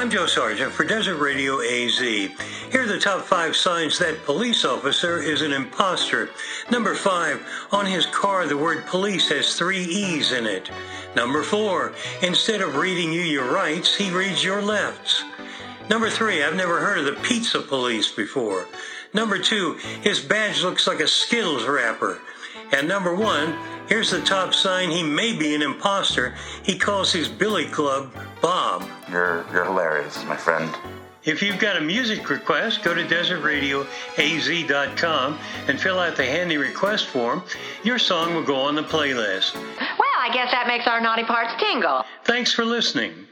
I'm Joe Sargent for Desert Radio AZ. Here are the top five signs that police officer is an imposter. Number five, on his car, the word police has three E's in it. Number four, instead of reading you your rights, he reads your lefts. Number three, I've never heard of the pizza police before. Number two, his badge looks like a Skittles wrapper. And number one, here's the top sign he may be an imposter. He calls his billy club Bob. You're you're hilarious, my friend. If you've got a music request, go to desertradioaz.com and fill out the handy request form. Your song will go on the playlist. Well, I guess that makes our naughty parts tingle. Thanks for listening.